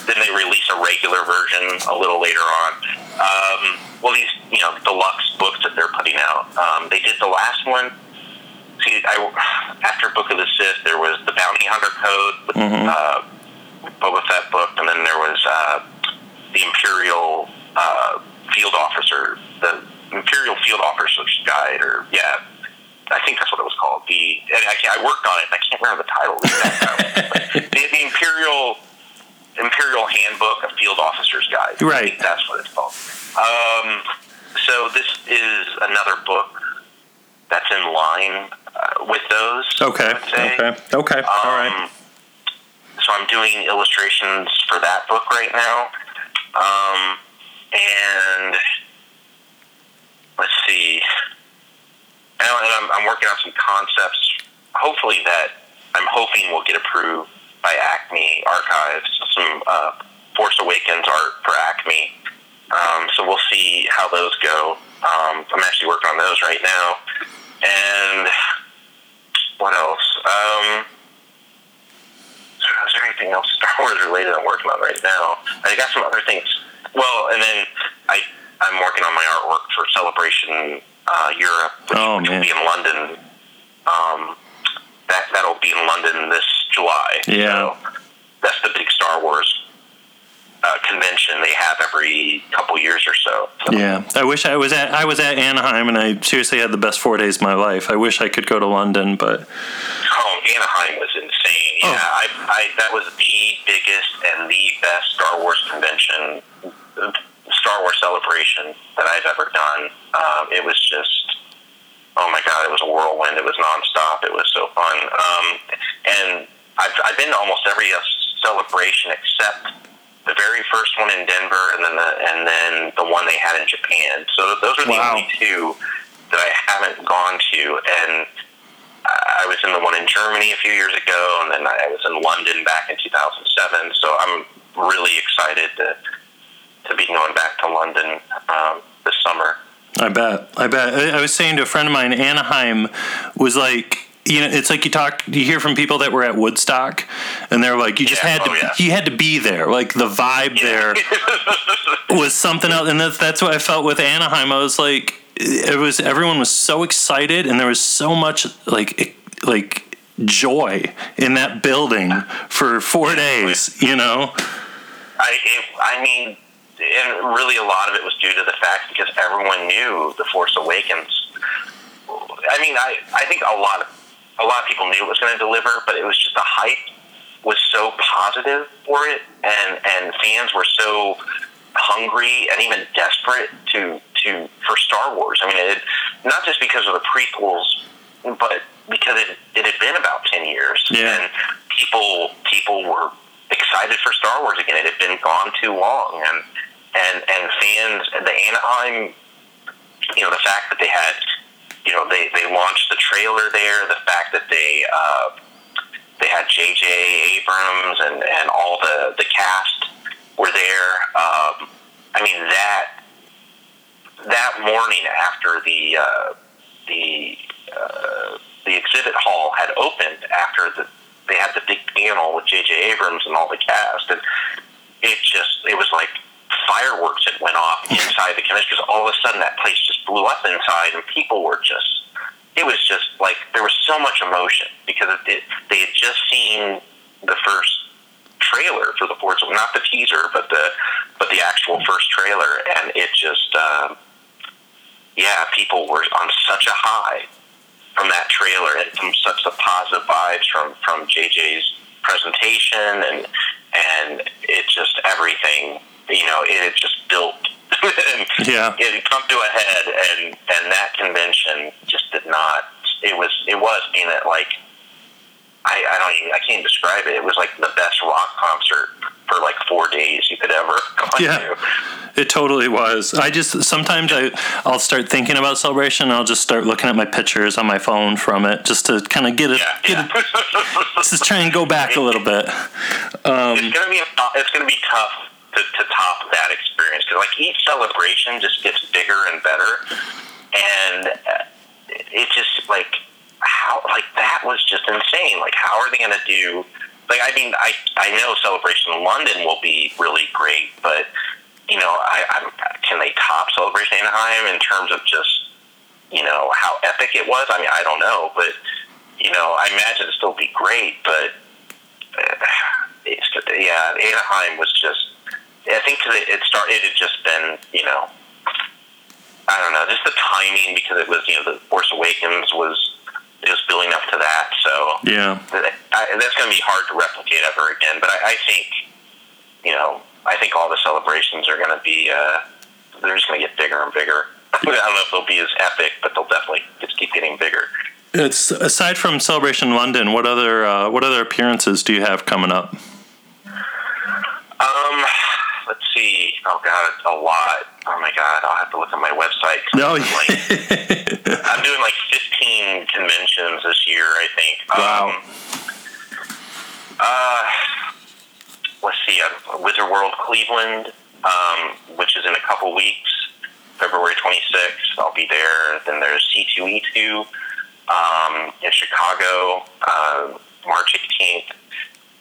then they release a regular version a little later on. Um, well, these you know deluxe books that they're putting out. Um, they did the last one. See, I, after Book of the Sith, there was the Bounty Hunter Code, with, Mhm. uh, Boba Fett book, and then there was uh, the Imperial uh, Field Officer, the Imperial Field Officer's Guide, or yeah, I think that's what it was called. The and I, I worked on it. and I can't remember the title. The, the Imperial Imperial Handbook of Field Officers Guide. Right. that's what it's called. Um, so this is another book that's in line uh, with those. Okay. I would say. Okay. Okay. All right. Um, So I'm doing illustrations for that book right now. Um, and let's see. And I'm, I'm working on some concepts, hopefully that I'm hoping will get approved by Acme Archives, some uh, Force Awakens art for Acme. Um, so we'll see how those go. Um, I'm actually working on those right now. And what else? Um, is there anything else Star Wars related I'm working on right now? I got some other things. Well, and then I I'm working on my artwork for Celebration uh, Europe, which, Oh, which will be in London. Um, that that'll be in London this July. Yeah. So that's the big Star Wars uh, convention they have every couple years or so. so. Yeah, I wish I was at I was at Anaheim, and I seriously had the best four days of my life. I wish I could go to London, but Oh, Anaheim was insane. Yeah, Oh. I, I that was the biggest and the best Star Wars convention, Star Wars celebration that I've ever done. Um, it was just, oh my god, it was a whirlwind. It was nonstop. It was so fun. Um, and I've, I've been to almost every uh, celebration except the very first one in Denver, and then the and then the one they had in Japan. So those are the Wow. only two that I haven't gone to, and. I was in the one in Germany a few years ago, and then I was in London back in 2007. So I'm really excited to to be going back to London um, this summer. I bet. I bet. I, I was saying to a friend of mine, Anaheim was like. You know, it's like you talk, you hear from people that were at Woodstock, and they're like, you just Yeah, had to, oh, yeah. you had to be there. Like the vibe there was something else, and that's that's what I felt with Anaheim. I was like, it was everyone was so excited, and there was so much like like joy in that building for four days. You know, I it, I mean, and really a lot of it was due to the fact because everyone knew the Force Awakens. I mean, I I think a lot of a lot of people knew it was going to deliver, but it was just the hype was so positive for it, and and fans were so hungry and even desperate to to for Star Wars. I mean, it, not just because of the prequels, but because it it had been about ten years, Yeah. and people people were excited for Star Wars again. It had been gone too long, and and and fans, and the Anaheim, you know, the fact that they had, you know, they they launched the trailer there, the fact that they. Uh, they had J.J. Abrams and, and all the, the cast were there. Um, I mean that that morning after the uh, the uh, the exhibit hall had opened, after the they had the big panel with J.J. Abrams and all the cast, and it just it was like fireworks that went off inside the because all of a sudden that place just blew up inside and people were just it was just like there was so much emotion because it, they had just seen the first trailer for the Force, not the teaser, but the but the actual first trailer, and it just um, yeah, people were on such a high from that trailer and from such the positive vibes from from JJ's presentation and and it just everything you know it had just built and Yeah. it had come to a head and and that convention just did not it was it was being at like I, I don't even, I can't describe it. It was like the best rock concert for like four days you could ever Yeah. to. It totally was. I just sometimes I I'll start thinking about celebration. And I'll just start looking at my pictures on my phone from it, just to kind of get it, Yeah, get yeah. it, just try and go back a little bit. Um, it's gonna be it's gonna be tough to, to top that experience because like each celebration just gets bigger and better, and uh, it just like how like that was just insane. Like how are they gonna do? Like I mean I I know Celebration London will be really great, but you know I, I'm can they top Celebration Anaheim in terms of just you know how epic it was? I mean I don't know, but you know I imagine it'll still be great, but it's, yeah, Anaheim was just. I think 'cause it, it started. It had just been, you know, I don't know, just the timing because it was, you know, the Force Awakens was it was building up to that. So yeah, I, that's going to be hard to replicate ever again. But I, I think, you know, I think all the celebrations are going to be. Uh, they're just going to get bigger and bigger. I don't know if they'll be as epic, but they'll definitely just keep getting bigger. it's aside from Celebration London. What other uh, what other appearances do you have coming up? Um, let's see. Oh god, it's a lot. Oh my god, I'll have to look at my website. No, I'm, like, I'm doing like 15 conventions this year. I think. Wow. Um, uh, let's see. Uh, Wizard World Cleveland, um, which is in a couple weeks, February 26th. I'll be there. Then there's C2E2 um, in Chicago, uh, March 18th.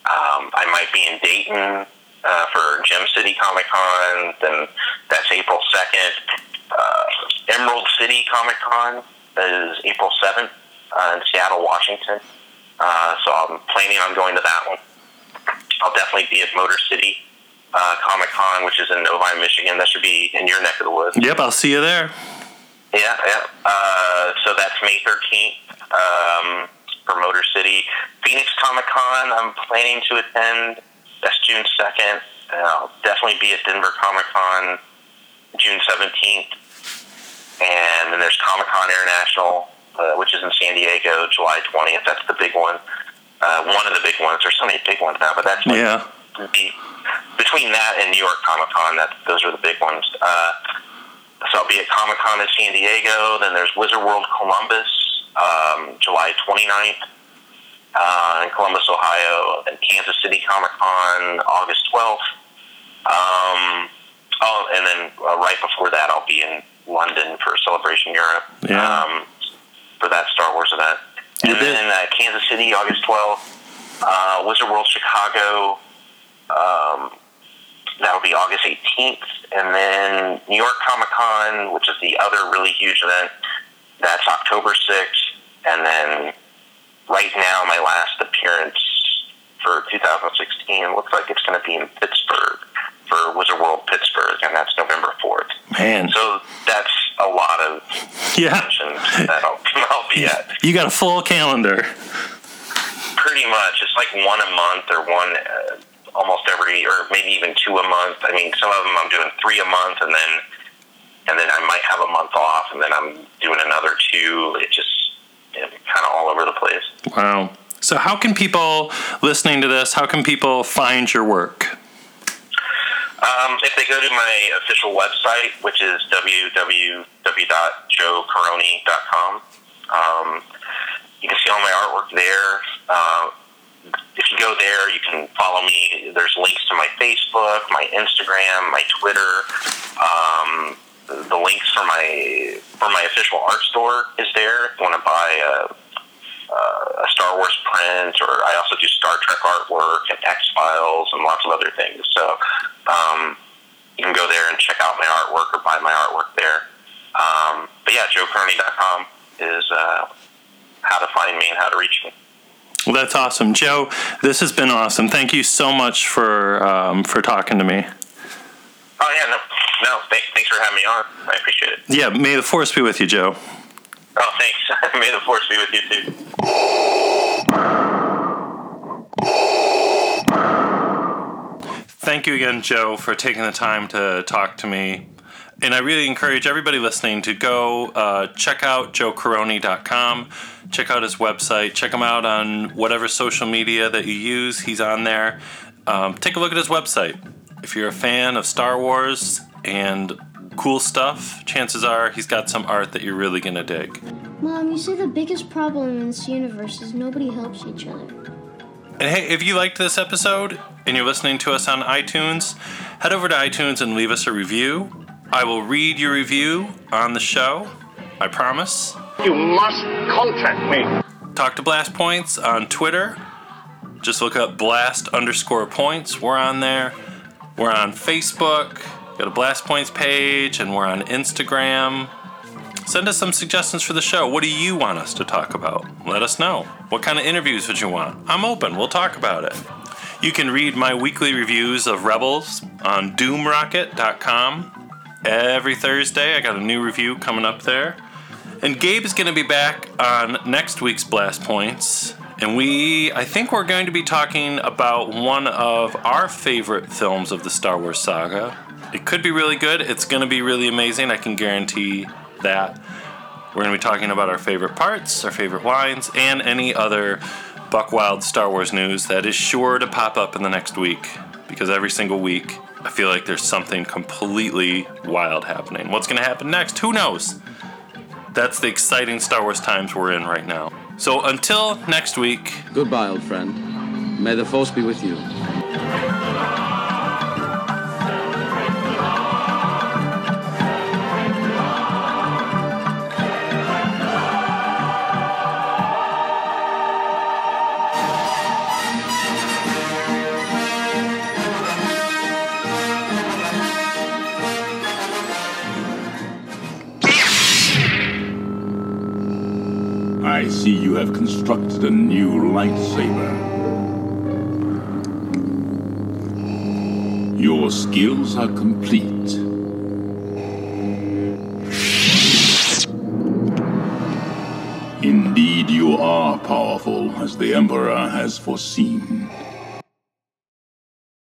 Um, I might be in Dayton uh, for Gem City Comic Con. Then that's April 2nd. Uh, Emerald City Comic Con is April 7th uh, in Seattle, Washington. Uh, so I'm planning on going to that one. I'll definitely be at Motor City uh, Comic Con, which is in Novi, Michigan. That should be in your neck of the woods. Yep, I'll see you there. Yeah, yeah. Uh, so that's May 13th um, for Motor City. Phoenix Comic Con, I'm planning to attend. That's June 2nd. And I'll definitely be at Denver Comic Con June 17th. And then there's Comic Con International, uh, which is in San Diego, July 20th. That's the big one. Uh, one of the big ones. There's so many big ones now, but that's like Yeah. be, between that and New York Comic Con, that those are the big ones. Uh, so I'll be at Comic Con in San Diego. Then there's Wizard World Columbus, um, July 29th uh, in Columbus, Ohio, and Kansas City Comic Con, August 12th. Um, oh, and then uh, right before that, I'll be in London for Celebration Europe Yeah. um, for that Star Wars event. And You did- then uh, Kansas City, August 12th. Uh, Wizard World Chicago, um, that'll be August 18th. And then New York Comic Con, which is the other really huge event, that's October 6th. And then right now, my last appearance for 2016 looks like it's going to be in Pittsburgh for Wizard World Pittsburgh, and that's November 4th. Man. So that's a lot of Yeah. that I'll, I'll be at. You got a full calendar. Pretty much. It's like one a month or one uh, almost every, or maybe even two a month. I mean, some of them I'm doing three a month, and then and then I might have a month off, and then I'm doing another two. It just kind of all over the place. Wow. So, how can people listening to this? How can people find your work? Um, if they go to my official website, which is www.joecorroney.com, um, you can see all my artwork there. Uh, if you go there, you can follow me. There's links to my Facebook, my Instagram, my Twitter. Um, the links for my for my official art store is there. If you want to buy a, a Star Wars print, or I also do Star Trek artwork and X Files and lots of other things. So um, you can go there and check out my artwork or buy my artwork there. Um, but yeah, joecorroney.com is uh, how to find me and how to reach me. Well, that's awesome, Joe. This has been awesome. Thank you so much for um, for talking to me. Oh yeah, no, no. Thanks, thanks for having me on. I appreciate it. Yeah, may the force be with you, Joe. Oh, thanks. May the force be with you too. Thank you again, Joe, for taking the time to talk to me. And I really encourage everybody listening to go uh, check out joecorroney.com. Check out his website. Check him out on whatever social media that you use. He's on there. Um, take a look at his website. If you're a fan of Star Wars and cool stuff, chances are he's got some art that you're really going to dig. Mom, you say the biggest problem in this universe is nobody helps each other. And hey, if you liked this episode and you're listening to us on iTunes, head over to iTunes and leave us a review. I will read your review on the show. I promise. You must contact me. Talk to Blast Points on Twitter. Just look up Blast underscore points. We're on there. We're on Facebook. Got a Blast Points page, and we're on Instagram. Send us some suggestions for the show. What do you want us to talk about? Let us know. What kind of interviews would you want? I'm open. We'll talk about it. You can read my weekly reviews of Rebels on doomrocket.com. Every Thursday, I got a new review coming up there. And Gabe is going to be back on next week's Blast Points. And we, I think we're going to be talking about one of our favorite films of the Star Wars saga. It could be really good. It's going to be really amazing. I can guarantee that. We're going to be talking about our favorite parts, our favorite lines, and any other Buck Wild Star Wars news that is sure to pop up in the next week. Because every single week, I feel like there's something completely wild happening. What's going to happen next? Who knows? That's the exciting Star Wars times we're in right now. So until next week, Goodbye, old friend. May the force be with you. I see you have constructed a new lightsaber. Your skills are complete. Indeed, you are powerful, as the Emperor has foreseen.